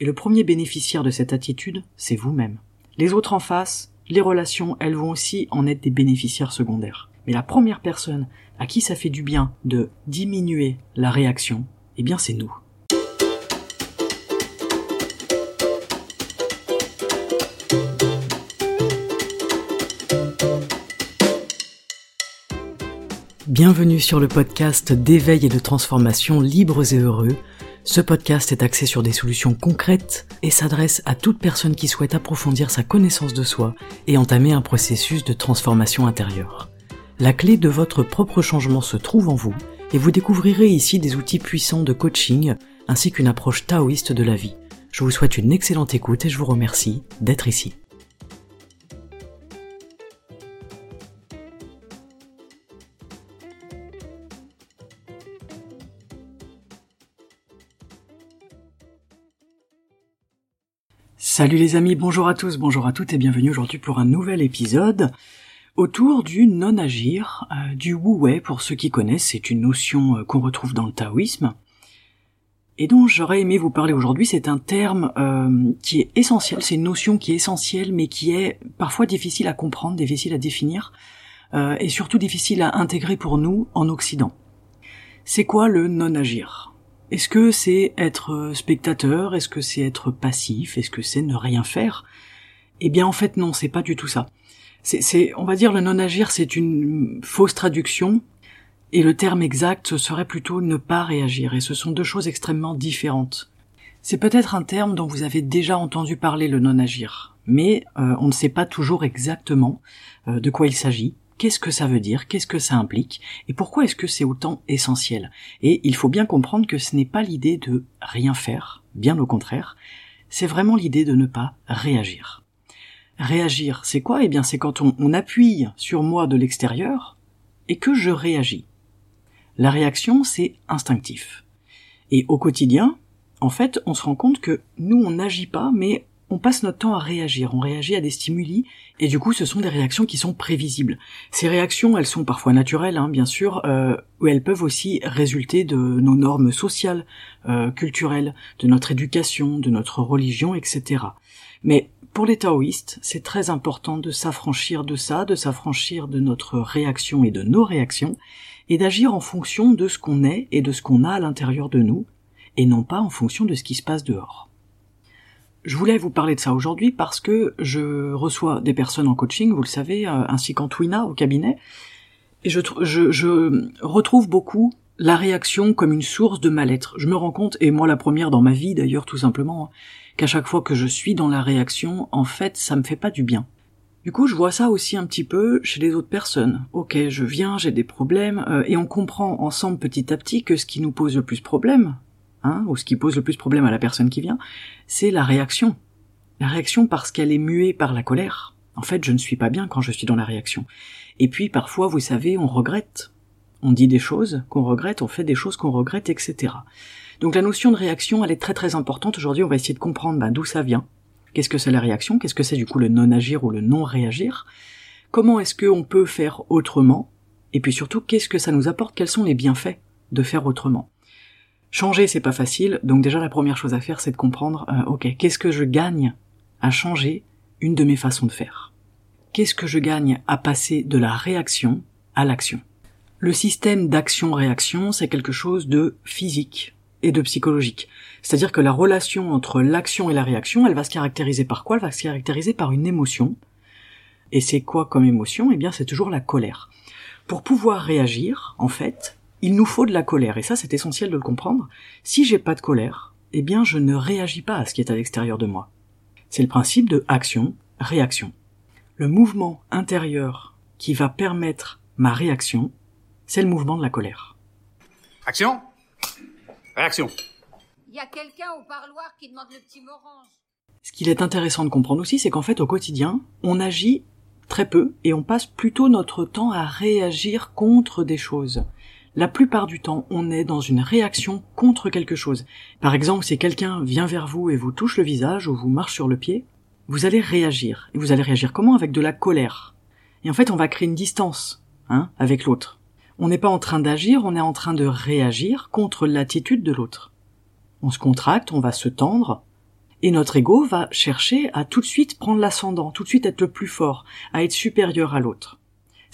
Et le premier bénéficiaire de cette attitude, c'est vous-même. Les autres en face, les relations, elles vont aussi en être des bénéficiaires secondaires. Mais la première personne à qui ça fait du bien de diminuer la réaction, eh bien c'est nous. Bienvenue sur le podcast d'éveil et de transformation libres et heureux. Ce podcast est axé sur des solutions concrètes et s'adresse à toute personne qui souhaite approfondir sa connaissance de soi et entamer un processus de transformation intérieure. La clé de votre propre changement se trouve en vous et vous découvrirez ici des outils puissants de coaching ainsi qu'une approche taoïste de la vie. Je vous souhaite une excellente écoute et je vous remercie d'être ici. Salut les amis, bonjour à tous, bonjour à toutes et bienvenue aujourd'hui pour un nouvel épisode autour du non-agir, euh, du wu-wei pour ceux qui connaissent, c'est une notion euh, qu'on retrouve dans le taoïsme et dont j'aurais aimé vous parler aujourd'hui. C'est un terme euh, qui est essentiel, c'est une notion qui est essentielle mais qui est parfois difficile à comprendre, difficile à définir et surtout difficile à intégrer pour nous en Occident. C'est quoi le non-agir? Est-ce que c'est être euh, spectateur? Est-ce que c'est être passif? Est-ce que c'est ne rien faire? Eh bien en fait non, c'est pas du tout ça. C'est, on va dire le non-agir, c'est une fausse traduction, et le terme exact serait plutôt ne pas réagir, et ce sont deux choses extrêmement différentes. C'est peut-être un terme dont vous avez déjà entendu parler le non-agir, mais euh, on ne sait pas toujours exactement euh, de quoi il s'agit, qu'est-ce que ça veut dire, qu'est-ce que ça implique, et pourquoi est-ce que c'est autant essentiel? Et il faut bien comprendre que ce n'est pas l'idée de rien faire, bien au contraire, c'est vraiment l'idée de ne pas réagir. Réagir, c'est quoi? Eh bien c'est quand on, appuie sur moi de l'extérieur et que je réagis. La réaction, c'est instinctif. Et au quotidien, en fait, on se rend compte que nous, on n'agit pas, mais on passe notre temps à réagir, on réagit à des stimuli, et du coup ce sont des réactions qui sont prévisibles. Ces réactions, elles sont parfois naturelles, hein, bien sûr, euh, elles peuvent aussi résulter de nos normes sociales, euh, culturelles, de notre éducation, de notre religion, etc. Mais pour les taoïstes, c'est très important de s'affranchir de ça, de s'affranchir de notre réaction et de nos réactions, et d'agir en fonction de ce qu'on est et de ce qu'on a à l'intérieur de nous, et non pas en fonction de ce qui se passe dehors. Je voulais vous parler de ça aujourd'hui parce que je reçois des personnes en coaching, vous le savez, euh, ainsi qu'en Twina au cabinet, et je, je, retrouve beaucoup la réaction comme une source de mal-être. Je me rends compte, et moi la première dans ma vie d'ailleurs tout simplement, qu'à chaque fois que je suis dans la réaction, en fait, ça me fait pas du bien. Du coup, je vois ça aussi un petit peu chez les autres personnes. Ok, je viens, j'ai des problèmes, euh, et on comprend ensemble petit à petit que ce qui nous pose le plus problème, hein, ou ce qui pose le plus problème à la personne qui vient, c'est la réaction. La réaction parce qu'elle est muée par la colère. En fait, je ne suis pas bien quand je suis dans la réaction. Et puis parfois, vous savez, on regrette. On dit des choses qu'on regrette, on fait des choses qu'on regrette, etc. Donc la notion de réaction, elle est très très importante. Aujourd'hui, on va essayer de comprendre ben, d'où ça vient. Qu'est-ce que c'est la réaction? Qu'est-ce que c'est du coup le non-agir ou le non-réagir? Comment est-ce qu'on peut faire autrement? Et puis surtout, qu'est-ce que ça nous apporte? Quels sont les bienfaits de faire autrement? Changer, c'est pas facile, donc déjà la première chose à faire, c'est de comprendre, euh, ok, qu'est-ce que je gagne à changer une de mes façons de faire? Qu'est-ce que je gagne à passer de la réaction à l'action? Le système d'action-réaction, c'est quelque chose de physique et de psychologique. C'est-à-dire que la relation entre l'action et la réaction, elle va se caractériser par quoi? Elle va se caractériser par une émotion. Et c'est quoi comme émotion? Eh bien, c'est toujours la colère. Pour pouvoir réagir, en fait, il nous faut de la colère, et ça c'est essentiel de le comprendre. Si j'ai pas de colère, eh bien je ne réagis pas à ce qui est à l'extérieur de moi. C'est le principe de action, réaction. Le mouvement intérieur qui va permettre ma réaction, c'est le mouvement de la colère. Action? Réaction. Il y a quelqu'un au parloir qui demande le petit morange. Ce qu'il est intéressant de comprendre aussi, c'est qu'en fait, au quotidien, on agit très peu et on passe plutôt notre temps à réagir contre des choses la plupart du temps, on est dans une réaction contre quelque chose. Par exemple, si quelqu'un vient vers vous et vous touche le visage ou vous marche sur le pied, vous allez réagir. Et vous allez réagir comment? Avec de la colère. Et en fait, on va créer une distance, hein, avec l'autre. On n'est pas en train d'agir, on est en train de réagir contre l'attitude de l'autre. On se contracte, on va se tendre, Et notre ego va chercher à tout de suite prendre l'ascendant, tout de suite être le plus fort, à être supérieur à l'autre.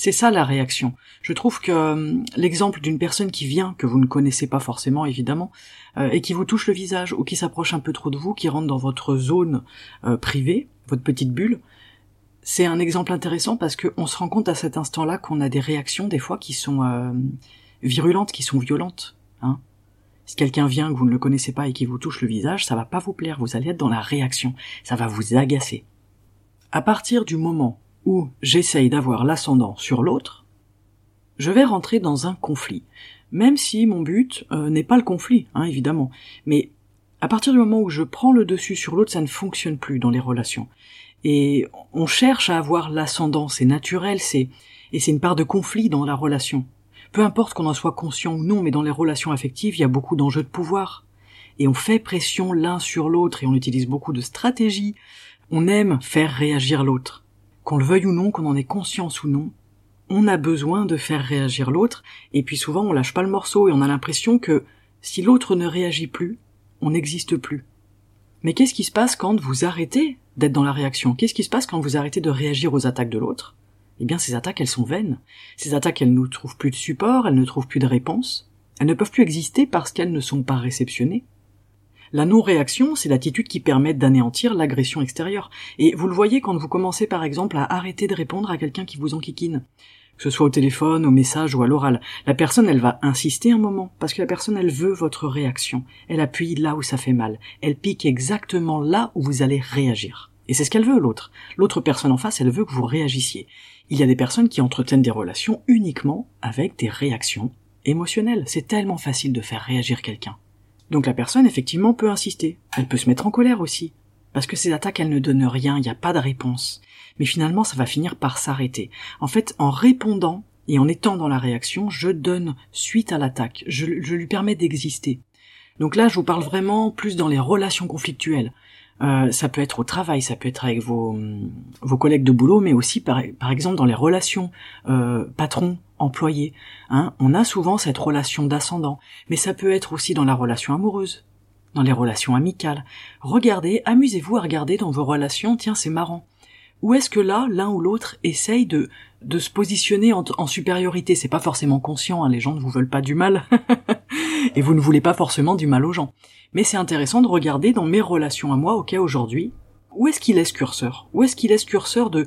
C'est ça la réaction. Je trouve que euh, l'exemple d'une personne qui vient, que vous ne connaissez pas forcément évidemment, euh, et qui vous touche le visage ou qui s'approche un peu trop de vous, qui rentre dans votre zone euh, privée, votre petite bulle, c'est un exemple intéressant parce qu'on se rend compte à cet instant-là qu'on a des réactions des fois qui sont virulentes, qui sont violentes. Hein si quelqu'un vient que vous ne le connaissez pas et qui vous touche le visage, ça va pas vous plaire, vous allez être dans la réaction, ça va vous agacer. À partir du moment où j'essaye d'avoir l'ascendant sur l'autre, je vais rentrer dans un conflit. Même si mon but euh, n'est pas le conflit, hein, évidemment. Mais à partir du moment où je prends le dessus sur l'autre, ça ne fonctionne plus dans les relations. Et on cherche à avoir l'ascendant, c'est naturel, c'est et c'est une part de conflit dans la relation. Peu importe qu'on en soit conscient ou non, mais dans les relations affectives, il y a beaucoup d'enjeux de pouvoir. Et on fait pression l'un sur l'autre et on utilise beaucoup de stratégies. On aime faire réagir l'autre. Qu'on le veuille ou non, qu'on en ait conscience ou non, on a besoin de faire réagir l'autre, et puis souvent on lâche pas le morceau et on a l'impression que si l'autre ne réagit plus, on n'existe plus. Mais qu'est-ce qui se passe quand vous arrêtez d'être dans la réaction? Qu'est-ce qui se passe quand vous arrêtez de réagir aux attaques de l'autre? Eh bien ces attaques elles sont vaines. Ces attaques elles ne trouvent plus de support, elles ne trouvent plus de réponse, elles ne peuvent plus exister parce qu'elles ne sont pas réceptionnées. La non-réaction, c'est l'attitude qui permet d'anéantir l'agression extérieure. Et vous le voyez quand vous commencez par exemple à arrêter de répondre à quelqu'un qui vous enquiquine. Que ce soit au téléphone, au message ou à l'oral. La personne, elle va insister un moment, parce que la personne, elle veut votre réaction. Elle appuie là où ça fait mal. Elle pique exactement là où vous allez réagir. Et c'est ce qu'elle veut, l'autre. L'autre personne en face, elle veut que vous réagissiez. Il y a des personnes qui entretiennent des relations uniquement avec des réactions émotionnelles. C'est tellement facile de faire réagir quelqu'un. Donc la personne, effectivement, peut insister. Elle peut se mettre en colère aussi. Parce que ces attaques, elles ne donnent rien, il n'y a pas de réponse. Mais finalement, ça va finir par s'arrêter. En fait, en répondant et en étant dans la réaction, je donne suite à l'attaque. Je, lui permets d'exister. Donc là, je vous parle vraiment plus dans les relations conflictuelles. Euh, ça peut être au travail, ça peut être avec vos, vos collègues de boulot, mais aussi par, par exemple dans les relations euh, patron employé. Hein, on a souvent cette relation d'ascendant, mais ça peut être aussi dans la relation amoureuse, dans les relations amicales. Regardez, amusez-vous à regarder dans vos relations, tiens, c'est marrant. Où est-ce que là, l'un ou l'autre essaye de, de se positionner en, en supériorité? C'est pas forcément conscient, hein, les gens ne vous veulent pas du mal, et vous ne voulez pas forcément du mal aux gens. Mais c'est intéressant de regarder dans mes relations à moi, ok, aujourd'hui, où est-ce qu'il laisse curseur? Où est-ce qu'il laisse curseur de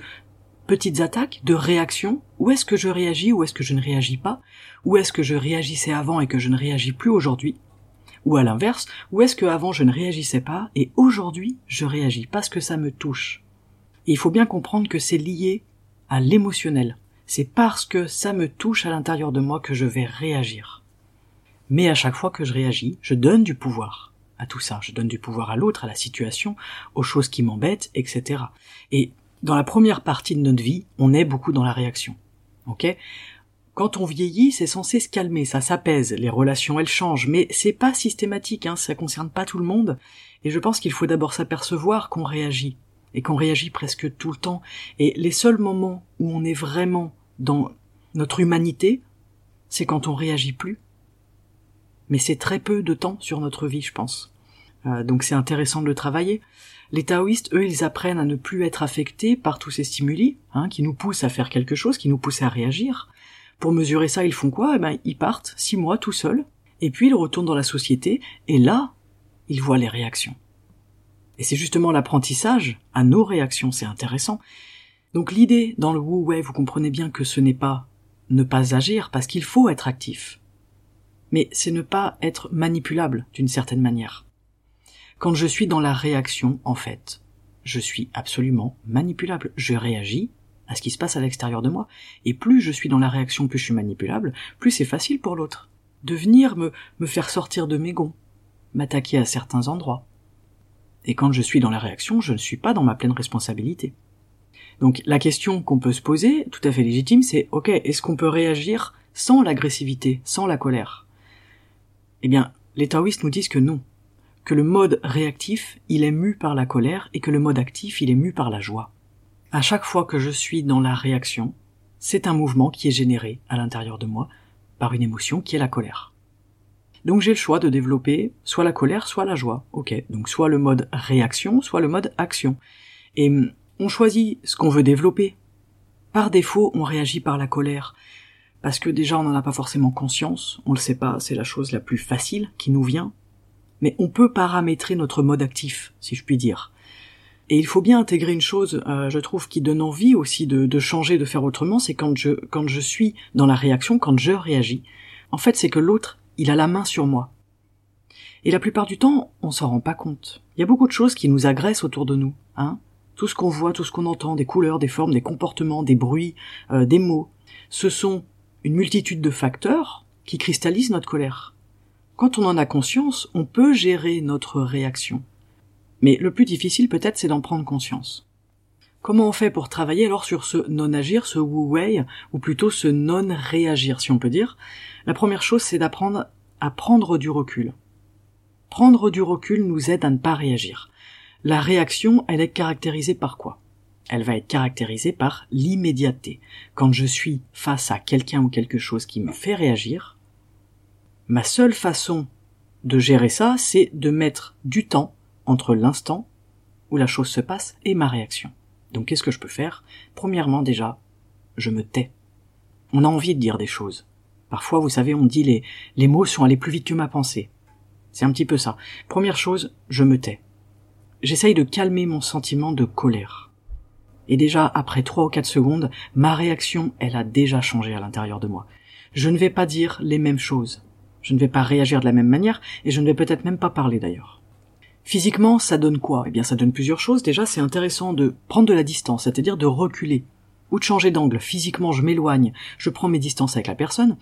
petites attaques, de réactions, où est-ce que je réagis, où est-ce que je ne réagis pas, où est-ce que je réagissais avant et que je ne réagis plus aujourd'hui, ou à l'inverse, où est-ce que avant je ne réagissais pas et aujourd'hui je réagis? Parce que ça me touche. Et il faut bien comprendre que c'est lié à l'émotionnel. C'est parce que ça me touche à l'intérieur de moi que je vais réagir. Mais à chaque fois que je réagis, je donne du pouvoir à tout ça. Je donne du pouvoir à l'autre, à la situation, aux choses qui m'embêtent, etc. Et dans la première partie de notre vie, on est beaucoup dans la réaction. Ok? Quand on vieillit, c'est censé se calmer, ça s'apaise, les relations elles changent, mais c'est pas systématique, hein, ça concerne pas tout le monde. Et je pense qu'il faut d'abord s'apercevoir qu'on réagit et qu'on réagit presque tout le temps. Et les seuls moments où on est vraiment dans notre humanité, c'est quand on réagit plus. Mais c'est très peu de temps sur notre vie, je pense. Euh, donc c'est intéressant de le travailler. Les taoïstes, eux, ils apprennent à ne plus être affectés par tous ces stimuli, hein, qui nous poussent à faire quelque chose, qui nous poussent à réagir. Pour mesurer ça, ils font quoi? Eh ben, ils partent six mois tout seuls, et puis ils retournent dans la société, et là, ils voient les réactions. Et c'est justement l'apprentissage à nos réactions, c'est intéressant. Donc l'idée dans le Wu Wei, vous comprenez bien que ce n'est pas ne pas agir, parce qu'il faut être actif. Mais c'est ne pas être manipulable d'une certaine manière. Quand je suis dans la réaction, en fait, je suis absolument manipulable. Je réagis à ce qui se passe à l'extérieur de moi. Et plus je suis dans la réaction, plus je suis manipulable, plus c'est facile pour l'autre. De venir me, me faire sortir de mes gonds, m'attaquer à certains endroits. Et quand je suis dans la réaction, je ne suis pas dans ma pleine responsabilité. Donc la question qu'on peut se poser, tout à fait légitime, c'est ok, est-ce qu'on peut réagir sans l'agressivité, sans la colère? Eh bien, les taoïstes nous disent que non que le mode réactif, il est mu par la colère et que le mode actif, il est mu par la joie. À chaque fois que je suis dans la réaction, c'est un mouvement qui est généré à l'intérieur de moi par une émotion qui est la colère. Donc j'ai le choix de développer soit la colère, soit la joie. Ok, donc soit le mode réaction, soit le mode action. Et hum, on choisit ce qu'on veut développer. Par défaut, on réagit par la colère. Parce que déjà, on n'en a pas forcément conscience, on le sait pas, c'est la chose la plus facile qui nous vient. Mais on peut paramétrer notre mode actif, si je puis dire. Et il faut bien intégrer une chose, euh, je trouve, qui donne envie aussi de, de changer, de faire autrement, c'est quand je, quand je suis dans la réaction, quand je réagis. En fait, c'est que l'autre, il a la main sur moi. Et la plupart du temps, on s'en rend pas compte. Il y a beaucoup de choses qui nous agressent autour de nous, hein. Tout ce qu'on voit, tout ce qu'on entend, des couleurs, des formes, des comportements, des bruits, euh, des mots, ce sont une multitude de facteurs qui cristallisent notre colère. Quand on en a conscience, on peut gérer notre réaction. Mais le plus difficile peut-être c'est d'en prendre conscience. Comment on fait pour travailler alors sur ce non-agir, ce wu-wei, ou plutôt ce non-réagir si on peut dire? La première chose c'est d'apprendre à prendre du recul. Prendre du recul nous aide à ne pas réagir. La réaction, elle est caractérisée par quoi? Elle va être caractérisée par l'immédiateté. Quand je suis face à quelqu'un ou quelque chose qui me fait réagir, ma seule façon de gérer ça, c'est de mettre du temps entre l'instant où la chose se passe et ma réaction. Donc qu'est-ce que je peux faire? Premièrement déjà, je me tais. On a envie de dire des choses. Parfois, vous savez, on dit les, les mots sont allés plus vite que ma pensée. C'est un petit peu ça. Première chose, je me tais. J'essaye de calmer mon sentiment de colère. Et déjà, après trois ou quatre secondes, ma réaction, elle a déjà changé à l'intérieur de moi. Je ne vais pas dire les mêmes choses. Je ne vais pas réagir de la même manière, et je ne vais peut-être même pas parler d'ailleurs. Physiquement, ça donne quoi? Eh bien, ça donne plusieurs choses. Déjà, c'est intéressant de prendre de la distance, c'est-à-dire de reculer ou de changer d'angle. Physiquement, je m'éloigne, je prends mes distances avec la personne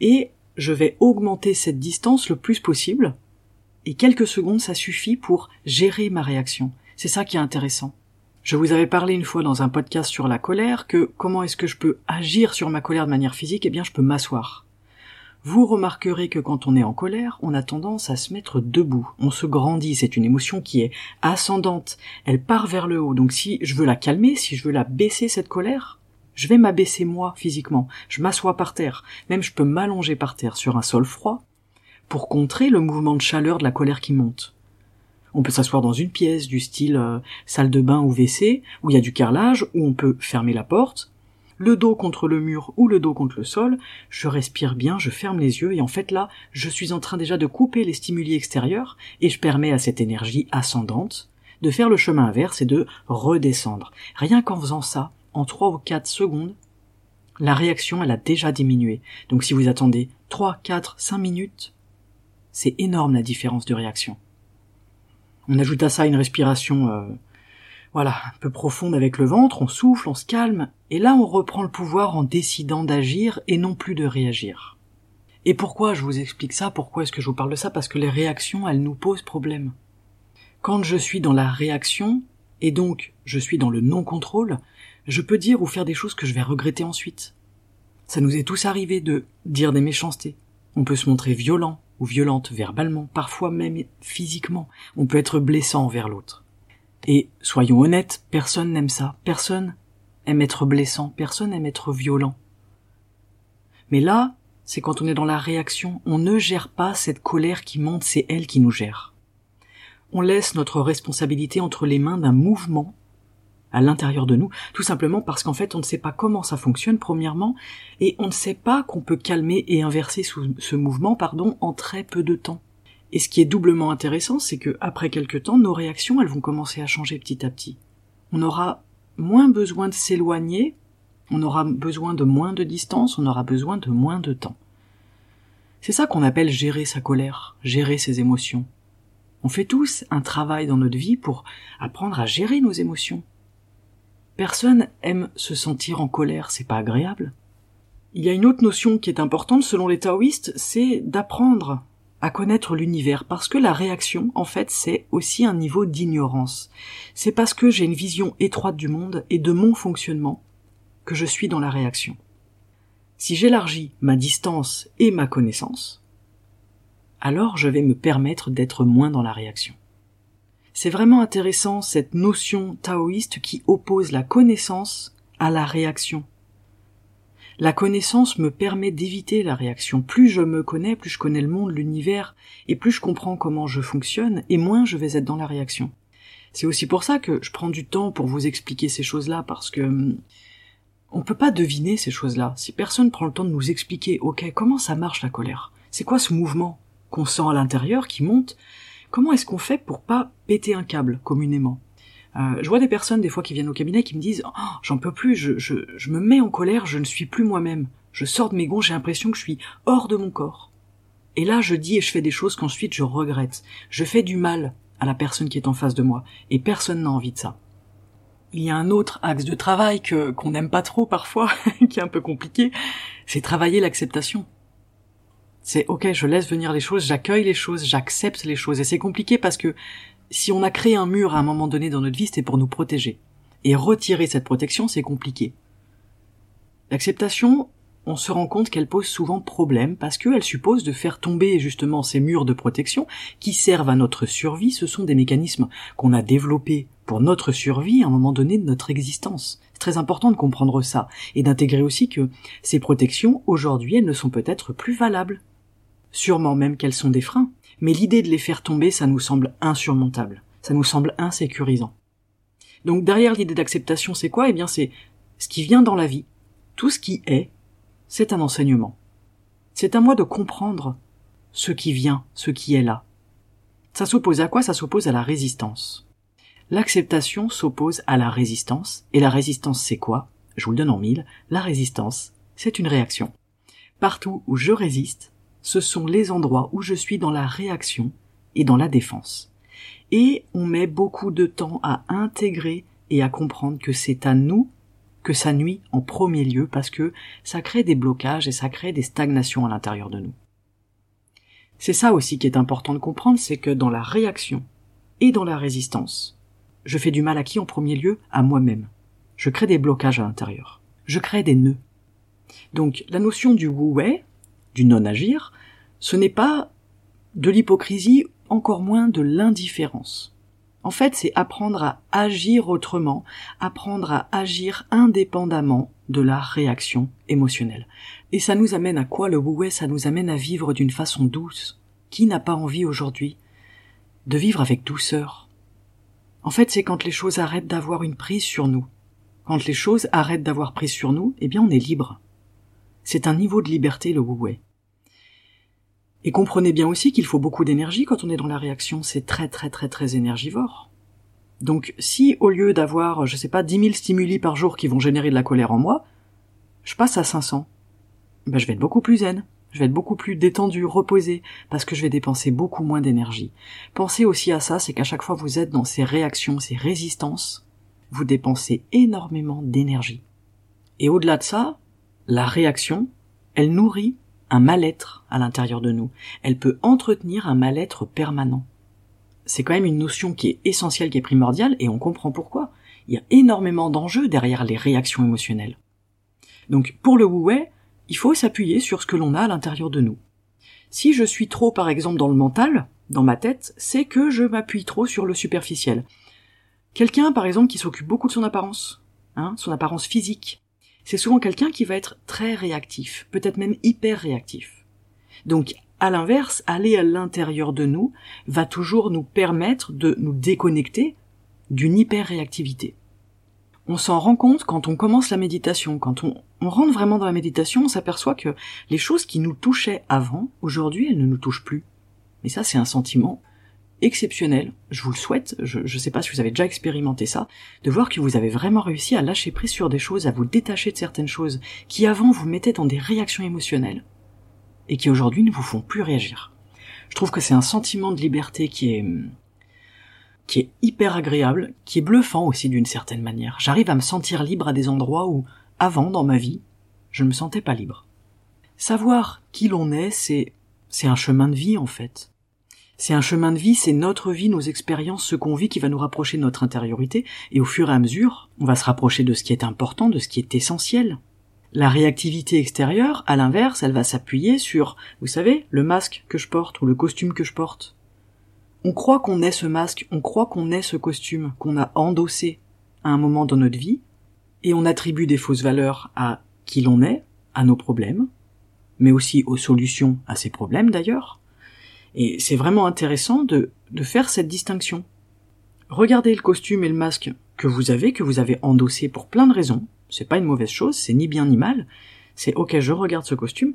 et je vais augmenter cette distance le plus possible. Et quelques secondes, ça suffit pour gérer ma réaction. C'est ça qui est intéressant. Je vous avais parlé une fois dans un podcast sur la colère que comment est-ce que je peux agir sur ma colère de manière physique? Eh bien, je peux m'asseoir. Vous remarquerez que quand on est en colère, on a tendance à se mettre debout. On se grandit, c'est une émotion qui est ascendante. Elle part vers le haut. Donc si je veux la calmer, si je veux la baisser cette colère, je vais m'abaisser moi physiquement. Je m'assois par terre. Même je peux m'allonger par terre sur un sol froid pour contrer le mouvement de chaleur de la colère qui monte. On peut s'asseoir dans une pièce du style euh, salle de bain ou WC, où il y a du carrelage, où on peut fermer la porte, le dos contre le mur ou le dos contre le sol, je respire bien, je ferme les yeux et en fait là, je suis en train déjà de couper les stimuli extérieurs et je permets à cette énergie ascendante de faire le chemin inverse et de redescendre. Rien qu'en faisant ça, en trois ou quatre secondes, la réaction elle a déjà diminué. Donc si vous attendez 3, 4, 5 minutes, c'est énorme la différence de réaction. On ajoute à ça une respiration euh, voilà, un peu profonde avec le ventre, on souffle, on se calme, et là on reprend le pouvoir en décidant d'agir et non plus de réagir. Et pourquoi je vous explique ça? Pourquoi est-ce que je vous parle de ça? Parce que les réactions, elles nous posent problème. Quand je suis dans la réaction, et donc je suis dans le non-contrôle, je peux dire ou faire des choses que je vais regretter ensuite. Ça nous est tous arrivé de dire des méchancetés. On peut se montrer violent ou violente verbalement, parfois même physiquement. On peut être blessant envers l'autre. Et soyons honnêtes, personne n'aime ça, personne aime être blessant, personne aime être violent. Mais là, c'est quand on est dans la réaction, on ne gère pas cette colère qui monte, c'est elle qui nous gère. On laisse notre responsabilité entre les mains d'un mouvement à l'intérieur de nous, tout simplement parce qu'en fait on ne sait pas comment ça fonctionne premièrement, et on ne sait pas qu'on peut calmer et inverser ce mouvement, pardon, en très peu de temps. Et ce qui est doublement intéressant, c'est que après quelque temps, nos réactions, elles vont commencer à changer petit à petit. On aura moins besoin de s'éloigner, on aura besoin de moins de distance, on aura besoin de moins de temps. C'est ça qu'on appelle gérer sa colère, gérer ses émotions. On fait tous un travail dans notre vie pour apprendre à gérer nos émotions. Personne aime se sentir en colère, c'est pas agréable. Il y a une autre notion qui est importante selon les taoïstes, c'est d'apprendre à connaître l'univers parce que la réaction, en fait, c'est aussi un niveau d'ignorance. C'est parce que j'ai une vision étroite du monde et de mon fonctionnement que je suis dans la réaction. Si j'élargis ma distance et ma connaissance, alors je vais me permettre d'être moins dans la réaction. C'est vraiment intéressant cette notion taoïste qui oppose la connaissance à la réaction. La connaissance me permet d'éviter la réaction. Plus je me connais, plus je connais le monde, l'univers, et plus je comprends comment je fonctionne, et moins je vais être dans la réaction. C'est aussi pour ça que je prends du temps pour vous expliquer ces choses-là, parce que hum, on peut pas deviner ces choses-là. Si personne prend le temps de nous expliquer, ok, comment ça marche la colère? C'est quoi ce mouvement qu'on sent à l'intérieur qui monte? Comment est-ce qu'on fait pour pas péter un câble communément? Euh, je vois des personnes des fois qui viennent au cabinet qui me disent oh, j'en peux plus, je, je, je me mets en colère, je ne suis plus moi-même. Je sors de mes gonds, j'ai l'impression que je suis hors de mon corps. Et là, je dis et je fais des choses qu'ensuite je regrette. Je fais du mal à la personne qui est en face de moi, et personne n'a envie de ça. Il y a un autre axe de travail que qu'on n'aime pas trop parfois, qui est un peu compliqué, c'est travailler l'acceptation. C'est ok, je laisse venir les choses, j'accueille les choses, j'accepte les choses, et c'est compliqué parce que si on a créé un mur à un moment donné dans notre vie, c'était pour nous protéger. Et retirer cette protection, c'est compliqué. L'acceptation, on se rend compte qu'elle pose souvent problème parce qu'elle suppose de faire tomber justement ces murs de protection qui servent à notre survie. Ce sont des mécanismes qu'on a développés pour notre survie à un moment donné de notre existence. C'est très important de comprendre ça et d'intégrer aussi que ces protections, aujourd'hui, elles ne sont peut-être plus valables. Sûrement même qu'elles sont des freins mais l'idée de les faire tomber, ça nous semble insurmontable, ça nous semble insécurisant. Donc derrière l'idée d'acceptation, c'est quoi? Eh bien c'est ce qui vient dans la vie, tout ce qui est, c'est un enseignement. C'est à moi de comprendre ce qui vient, ce qui est là. Ça s'oppose à quoi? Ça s'oppose à la résistance. L'acceptation s'oppose à la résistance, et la résistance c'est quoi? Je vous le donne en mille, la résistance, c'est une réaction. Partout où je résiste, ce sont les endroits où je suis dans la réaction et dans la défense. Et on met beaucoup de temps à intégrer et à comprendre que c'est à nous que ça nuit en premier lieu parce que ça crée des blocages et ça crée des stagnations à l'intérieur de nous. C'est ça aussi qui est important de comprendre, c'est que dans la réaction et dans la résistance, je fais du mal à qui en premier lieu? À moi-même. Je crée des blocages à l'intérieur. Je crée des nœuds. Donc la notion du wu-wei, du non-agir, ce n'est pas de l'hypocrisie, encore moins de l'indifférence. En fait, c'est apprendre à agir autrement, apprendre à agir indépendamment de la réaction émotionnelle. Et ça nous amène à quoi le wu Ça nous amène à vivre d'une façon douce. Qui n'a pas envie aujourd'hui de vivre avec douceur? En fait, c'est quand les choses arrêtent d'avoir une prise sur nous. Quand les choses arrêtent d'avoir prise sur nous, eh bien on est libre. C'est un niveau de liberté le wu et comprenez bien aussi qu'il faut beaucoup d'énergie quand on est dans la réaction, c'est très très très très énergivore. Donc si au lieu d'avoir, je sais pas, 10 000 stimuli par jour qui vont générer de la colère en moi, je passe à 500, ben je vais être beaucoup plus zen, je vais être beaucoup plus détendu, reposé, parce que je vais dépenser beaucoup moins d'énergie. Pensez aussi à ça, c'est qu'à chaque fois vous êtes dans ces réactions, ces résistances, vous dépensez énormément d'énergie. Et au-delà de ça, la réaction, elle nourrit un mal-être à l'intérieur de nous. Elle peut entretenir un mal-être permanent. C'est quand même une notion qui est essentielle, qui est primordiale, et on comprend pourquoi. Il y a énormément d'enjeux derrière les réactions émotionnelles. Donc, pour le wu il faut s'appuyer sur ce que l'on a à l'intérieur de nous. Si je suis trop, par exemple, dans le mental, dans ma tête, c'est que je m'appuie trop sur le superficiel. Quelqu'un, par exemple, qui s'occupe beaucoup de son apparence, hein, son apparence physique, c'est souvent quelqu'un qui va être très réactif, peut-être même hyper réactif. Donc, à l'inverse, aller à l'intérieur de nous va toujours nous permettre de nous déconnecter d'une hyper-réactivité. On s'en rend compte quand on commence la méditation, quand on, on rentre vraiment dans la méditation, on s'aperçoit que les choses qui nous touchaient avant, aujourd'hui, elles ne nous touchent plus. Mais ça, c'est un sentiment exceptionnel, je vous le souhaite, je ne sais pas si vous avez déjà expérimenté ça, de voir que vous avez vraiment réussi à lâcher prise sur des choses, à vous détacher de certaines choses qui avant vous mettaient dans des réactions émotionnelles et qui aujourd'hui ne vous font plus réagir. Je trouve que c'est un sentiment de liberté qui est qui est hyper agréable, qui est bluffant aussi d'une certaine manière. J'arrive à me sentir libre à des endroits où avant dans ma vie, je ne me sentais pas libre. Savoir qui l'on est, c'est c'est un chemin de vie en fait. C'est un chemin de vie, c'est notre vie, nos expériences, ce qu'on vit qui va nous rapprocher de notre intériorité, et au fur et à mesure, on va se rapprocher de ce qui est important, de ce qui est essentiel. La réactivité extérieure, à l'inverse, elle va s'appuyer sur, vous savez, le masque que je porte ou le costume que je porte. On croit qu'on est ce masque, on croit qu'on est ce costume qu'on a endossé à un moment dans notre vie, et on attribue des fausses valeurs à qui l'on est, à nos problèmes, mais aussi aux solutions à ces problèmes d'ailleurs. Et c'est vraiment intéressant de, de faire cette distinction. Regardez le costume et le masque que vous avez, que vous avez endossé pour plein de raisons. C'est pas une mauvaise chose, c'est ni bien ni mal. C'est ok, je regarde ce costume.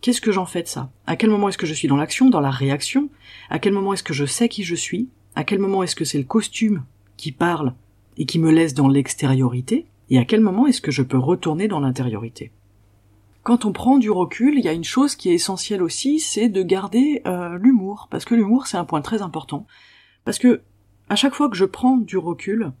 Qu'est-ce que j'en fais de ça? À quel moment est-ce que je suis dans l'action, dans la réaction? À quel moment est-ce que je sais qui je suis? À quel moment est-ce que c'est le costume qui parle et qui me laisse dans l'extériorité? Et à quel moment est-ce que je peux retourner dans l'intériorité? Quand on prend du recul, il y a une chose qui est essentielle aussi, c'est de garder euh, l'humour, parce que l'humour c'est un point très important. Parce que à chaque fois que je prends du recul,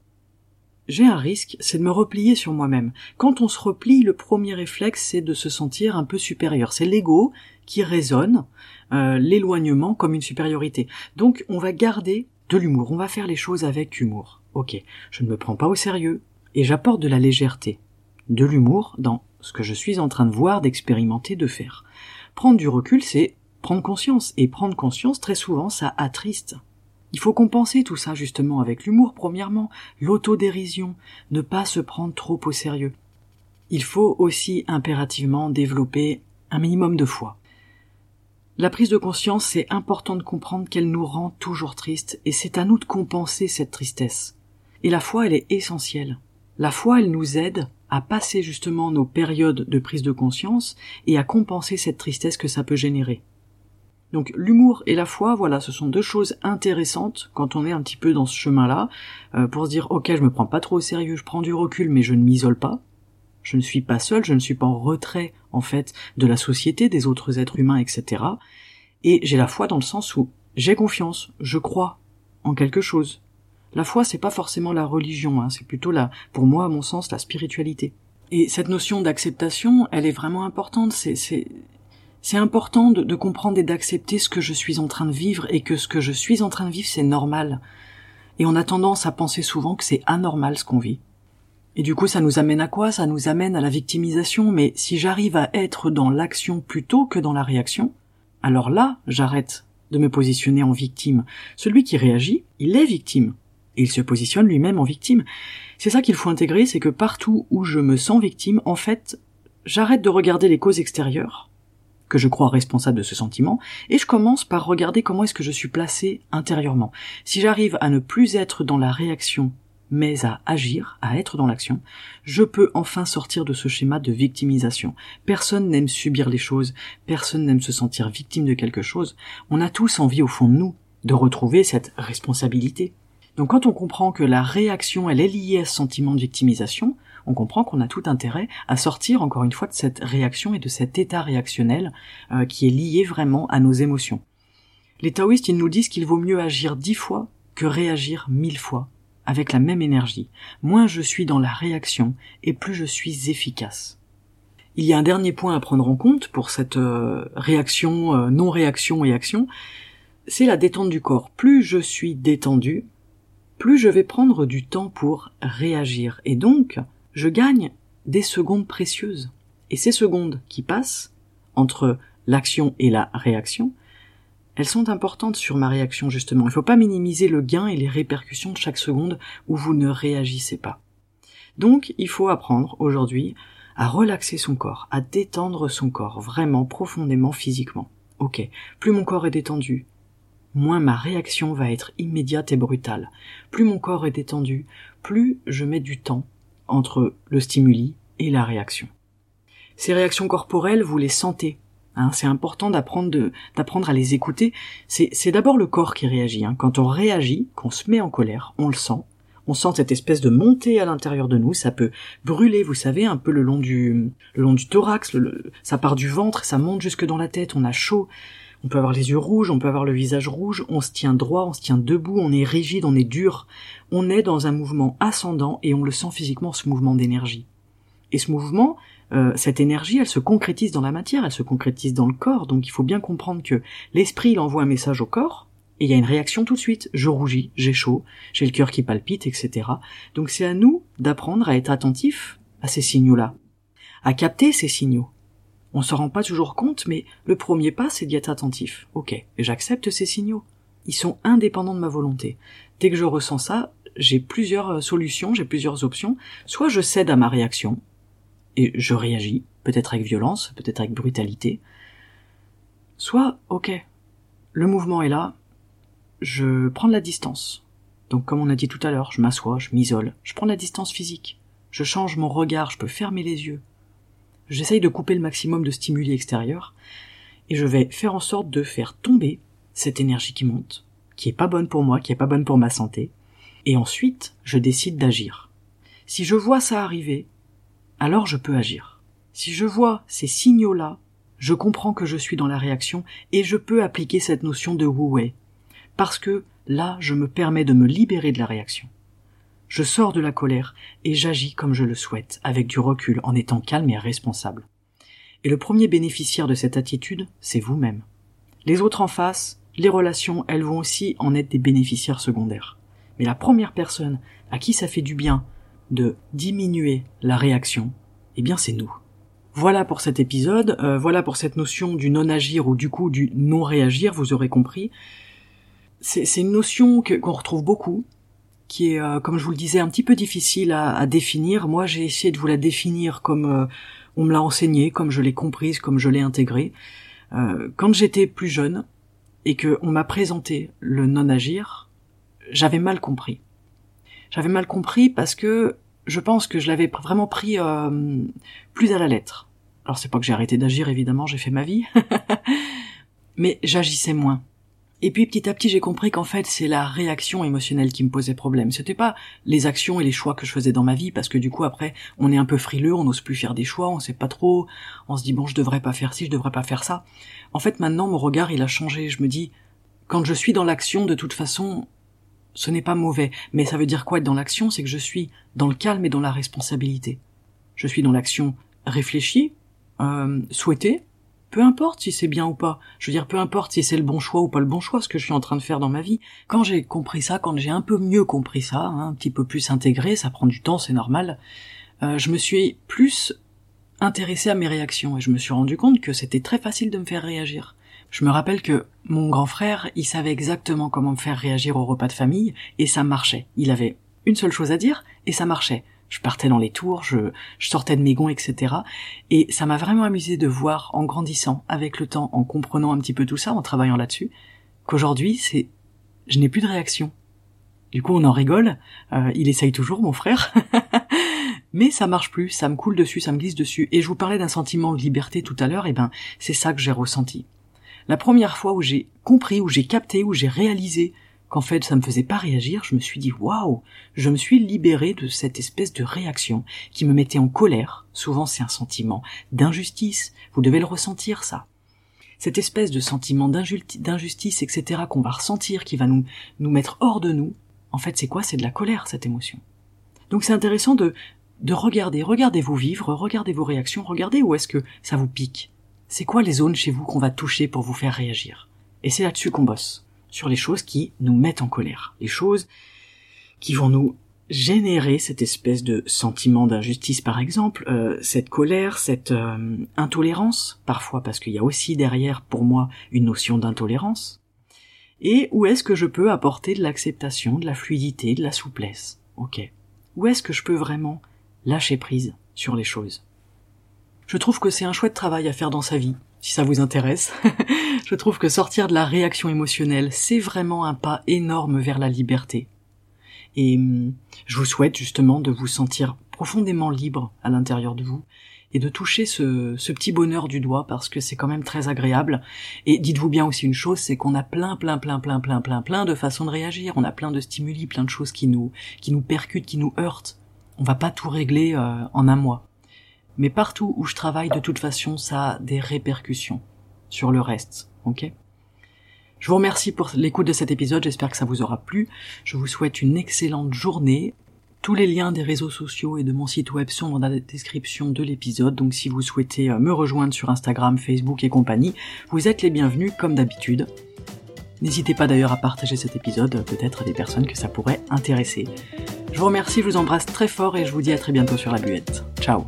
j'ai un risque, c'est de me replier sur moi-même. Quand on se replie, le premier réflexe, c'est de se sentir un peu supérieur. C'est l'ego qui résonne euh, l'éloignement comme une supériorité. Donc on va garder de l'humour, on va faire les choses avec humour. Ok, je ne me prends pas au sérieux, et j'apporte de la légèreté, de l'humour dans ce que je suis en train de voir, d'expérimenter, de faire. Prendre du recul, c'est prendre conscience, et prendre conscience, très souvent, ça attriste. Il faut compenser tout ça justement avec l'humour premièrement, l'autodérision, ne pas se prendre trop au sérieux. Il faut aussi impérativement développer un minimum de foi. La prise de conscience, c'est important de comprendre qu'elle nous rend toujours tristes, et c'est à nous de compenser cette tristesse. Et la foi, elle est essentielle. La foi, elle nous aide à passer justement nos périodes de prise de conscience et à compenser cette tristesse que ça peut générer. Donc l'humour et la foi, voilà, ce sont deux choses intéressantes quand on est un petit peu dans ce chemin-là, euh, pour se dire ok, je me prends pas trop au sérieux, je prends du recul, mais je ne m'isole pas. Je ne suis pas seul, je ne suis pas en retrait en fait de la société, des autres êtres humains, etc. Et j'ai la foi dans le sens où j'ai confiance, je crois en quelque chose. La foi, c'est pas forcément la religion, hein, c'est plutôt la, pour moi, à mon sens, la spiritualité. Et cette notion d'acceptation, elle est vraiment importante. C'est, c'est, c'est important de, de comprendre et d'accepter ce que je suis en train de vivre et que ce que je suis en train de vivre, c'est normal. Et on a tendance à penser souvent que c'est anormal ce qu'on vit. Et du coup, ça nous amène à quoi? Ça nous amène à la victimisation. Mais si j'arrive à être dans l'action plutôt que dans la réaction, alors là, j'arrête de me positionner en victime. Celui qui réagit, il est victime il se positionne lui-même en victime. C'est ça qu'il faut intégrer, c'est que partout où je me sens victime, en fait, j'arrête de regarder les causes extérieures, que je crois responsables de ce sentiment, et je commence par regarder comment est-ce que je suis placé intérieurement. Si j'arrive à ne plus être dans la réaction, mais à agir, à être dans l'action, je peux enfin sortir de ce schéma de victimisation. Personne n'aime subir les choses, personne n'aime se sentir victime de quelque chose. On a tous envie au fond de nous de retrouver cette responsabilité, donc quand on comprend que la réaction, elle est liée à ce sentiment de victimisation, on comprend qu'on a tout intérêt à sortir encore une fois de cette réaction et de cet état réactionnel euh, qui est lié vraiment à nos émotions. Les taoïstes, ils nous disent qu'il vaut mieux agir dix fois que réagir mille fois, avec la même énergie. Moins je suis dans la réaction, et plus je suis efficace. Il y a un dernier point à prendre en compte pour cette euh, réaction, euh, non-réaction et action, c'est la détente du corps. Plus je suis détendu, plus je vais prendre du temps pour réagir. Et donc, je gagne des secondes précieuses. Et ces secondes qui passent entre l'action et la réaction, elles sont importantes sur ma réaction justement. Il ne faut pas minimiser le gain et les répercussions de chaque seconde où vous ne réagissez pas. Donc, il faut apprendre aujourd'hui à relaxer son corps, à détendre son corps vraiment profondément physiquement. Ok, plus mon corps est détendu, moins ma réaction va être immédiate et brutale. Plus mon corps est détendu, plus je mets du temps entre le stimuli et la réaction. Ces réactions corporelles, vous les sentez. Hein, c'est important d'apprendre d'apprendre à les écouter. C'est d'abord le corps qui réagit. Hein. Quand on réagit, qu'on se met en colère, on le sent. On sent cette espèce de montée à l'intérieur de nous. Ça peut brûler, vous savez, un peu le long du, le long du thorax. ça part du ventre, ça monte jusque dans la tête. On a chaud. On peut avoir les yeux rouges, on peut avoir le visage rouge, on se tient droit, on se tient debout, on est rigide, on est dur. On est dans un mouvement ascendant et on le sent physiquement, ce mouvement d'énergie. Et ce mouvement, euh, cette énergie, elle se concrétise dans la matière, elle se concrétise dans le corps. Donc il faut bien comprendre que l'esprit, il envoie un message au corps, et il y a une réaction tout de suite. Je rougis, j'ai chaud, j'ai le cœur qui palpite, etc. Donc c'est à nous d'apprendre à être attentifs à ces signaux-là, à capter ces signaux, on s'en rend pas toujours compte, mais le premier pas, c'est d'y être attentif. Ok, j'accepte ces signaux. Ils sont indépendants de ma volonté. Dès que je ressens ça, j'ai plusieurs euh, solutions, j'ai plusieurs options. Soit je cède à ma réaction, et je réagis, peut-être avec violence, peut-être avec brutalité, soit, ok, le mouvement est là, je prends de la distance. Donc comme on a dit tout à l'heure, je m'assois, je m'isole, je prends de la distance physique, je change mon regard, je peux fermer les yeux. J'essaye de couper le maximum de stimuli extérieurs, et je vais faire en sorte de faire tomber cette énergie qui monte, qui est pas bonne pour moi, qui est pas bonne pour ma santé, et ensuite je décide d'agir. Si je vois ça arriver, alors je peux agir. Si je vois ces signaux-là, je comprends que je suis dans la réaction et je peux appliquer cette notion de wu wei. Parce que là, je me permets de me libérer de la réaction. Je sors de la colère et j'agis comme je le souhaite, avec du recul, en étant calme et responsable. Et le premier bénéficiaire de cette attitude, c'est vous-même. Les autres en face, les relations, elles vont aussi en être des bénéficiaires secondaires. Mais la première personne à qui ça fait du bien de diminuer la réaction, eh bien c'est nous. Voilà pour cet épisode, euh, voilà pour cette notion du non-agir ou du coup du non-réagir, vous aurez compris. C'est une notion qu'on retrouve beaucoup, qui est, euh, comme je vous le disais, un petit peu difficile à, définir. Moi, j'ai essayé de vous la définir comme euh, on me l'a enseigné, comme je l'ai comprise, comme je l'ai intégrée. quand j'étais plus jeune et que on m'a présenté le non-agir, j'avais mal compris. J'avais mal compris parce que je pense que je l'avais vraiment pris euh, plus à la lettre. Alors c'est pas que j'ai arrêté d'agir, évidemment, j'ai fait ma vie, mais j'agissais moins. Et puis petit à petit, j'ai compris qu'en fait, c'est la réaction émotionnelle qui me posait problème. C'était pas les actions et les choix que je faisais dans ma vie, parce que du coup, après, on est un peu frileux, on n'ose plus faire des choix, on sait pas trop, on se dit bon, je devrais pas faire ci, je devrais pas faire ça. En fait, maintenant, mon regard, il a changé. Je me dis, quand je suis dans l'action, de toute façon, ce n'est pas mauvais, mais ça veut dire quoi être dans l'action? C'est que je suis dans le calme et dans la responsabilité. Je suis dans l'action réfléchie, euh, souhaitée, peu importe si c'est bien ou pas. Je veux dire, peu importe si c'est le bon choix ou pas le bon choix, ce que je suis en train de faire dans ma vie. Quand j'ai compris ça, quand j'ai un peu mieux compris ça, hein, un petit peu plus intégré, ça prend du temps, c'est normal, euh, je me suis plus intéressé à mes réactions et je me suis rendu compte que c'était très facile de me faire réagir. Je me rappelle que mon grand frère, il savait exactement comment me faire réagir au repas de famille, et ça marchait. Il avait une seule chose à dire, et ça marchait. Je partais dans les tours, je, sortais de mes gonds, etc. Et ça m'a vraiment amusé de voir, en grandissant, avec le temps, en comprenant un petit peu tout ça, en travaillant là-dessus, qu'aujourd'hui, c'est, je n'ai plus de réaction. Du coup, on en rigole. Euh, il essaye toujours, mon frère. Mais ça marche plus, ça me coule dessus, ça me glisse dessus. Et je vous parlais d'un sentiment de liberté tout à l'heure, et ben, c'est ça que j'ai ressenti la première fois où j'ai compris, où j'ai capté, où j'ai réalisé qu'en fait ça me faisait pas réagir, je me suis dit waouh, je me suis libéré de cette espèce de réaction qui me mettait en colère. Souvent c'est un sentiment d'injustice, vous devez le ressentir ça. Cette espèce de sentiment d'injustice, etc. qu'on va ressentir, qui va nous, mettre hors de nous, en fait c'est quoi? C'est de la colère cette émotion. Donc c'est intéressant de, de regarder, regardez vous vivre, regardez vos réactions, regardez où est-ce que ça vous pique c'est quoi les zones chez vous qu'on va toucher pour vous faire réagir? Et c'est là-dessus qu'on bosse, sur les choses qui nous mettent en colère, les choses qui vont nous générer cette espèce de sentiment d'injustice par exemple, euh, cette colère, cette euh, intolérance, parfois parce qu'il y a aussi derrière pour moi une notion d'intolérance, et où est-ce que je peux apporter de l'acceptation, de la fluidité, de la souplesse? Ok. Où est-ce que je peux vraiment lâcher prise sur les choses? Je trouve que c'est un chouette travail à faire dans sa vie, si ça vous intéresse. je trouve que sortir de la réaction émotionnelle, c'est vraiment un pas énorme vers la liberté. Et hum, je vous souhaite justement de vous sentir profondément libre à l'intérieur de vous et de toucher ce, petit bonheur du doigt parce que c'est quand même très agréable. Et dites-vous bien aussi une chose, c'est qu'on a plein, plein, plein, plein, plein, plein, plein de façons de réagir. On a plein de stimuli, plein de choses qui nous, qui nous percutent, qui nous heurtent. On va pas tout régler euh, en un mois. Mais partout où je travaille, de toute façon, ça a des répercussions sur le reste. Ok? Je vous remercie pour l'écoute de cet épisode. J'espère que ça vous aura plu. Je vous souhaite une excellente journée. Tous les liens des réseaux sociaux et de mon site web sont dans la description de l'épisode, donc si vous souhaitez euh, me rejoindre sur Instagram, Facebook et compagnie, vous êtes les bienvenus comme d'habitude. N'hésitez pas d'ailleurs à partager cet épisode, peut-être à des personnes que ça pourrait intéresser. Je vous remercie, je vous embrasse très fort et je vous dis à très bientôt sur la buette. Ciao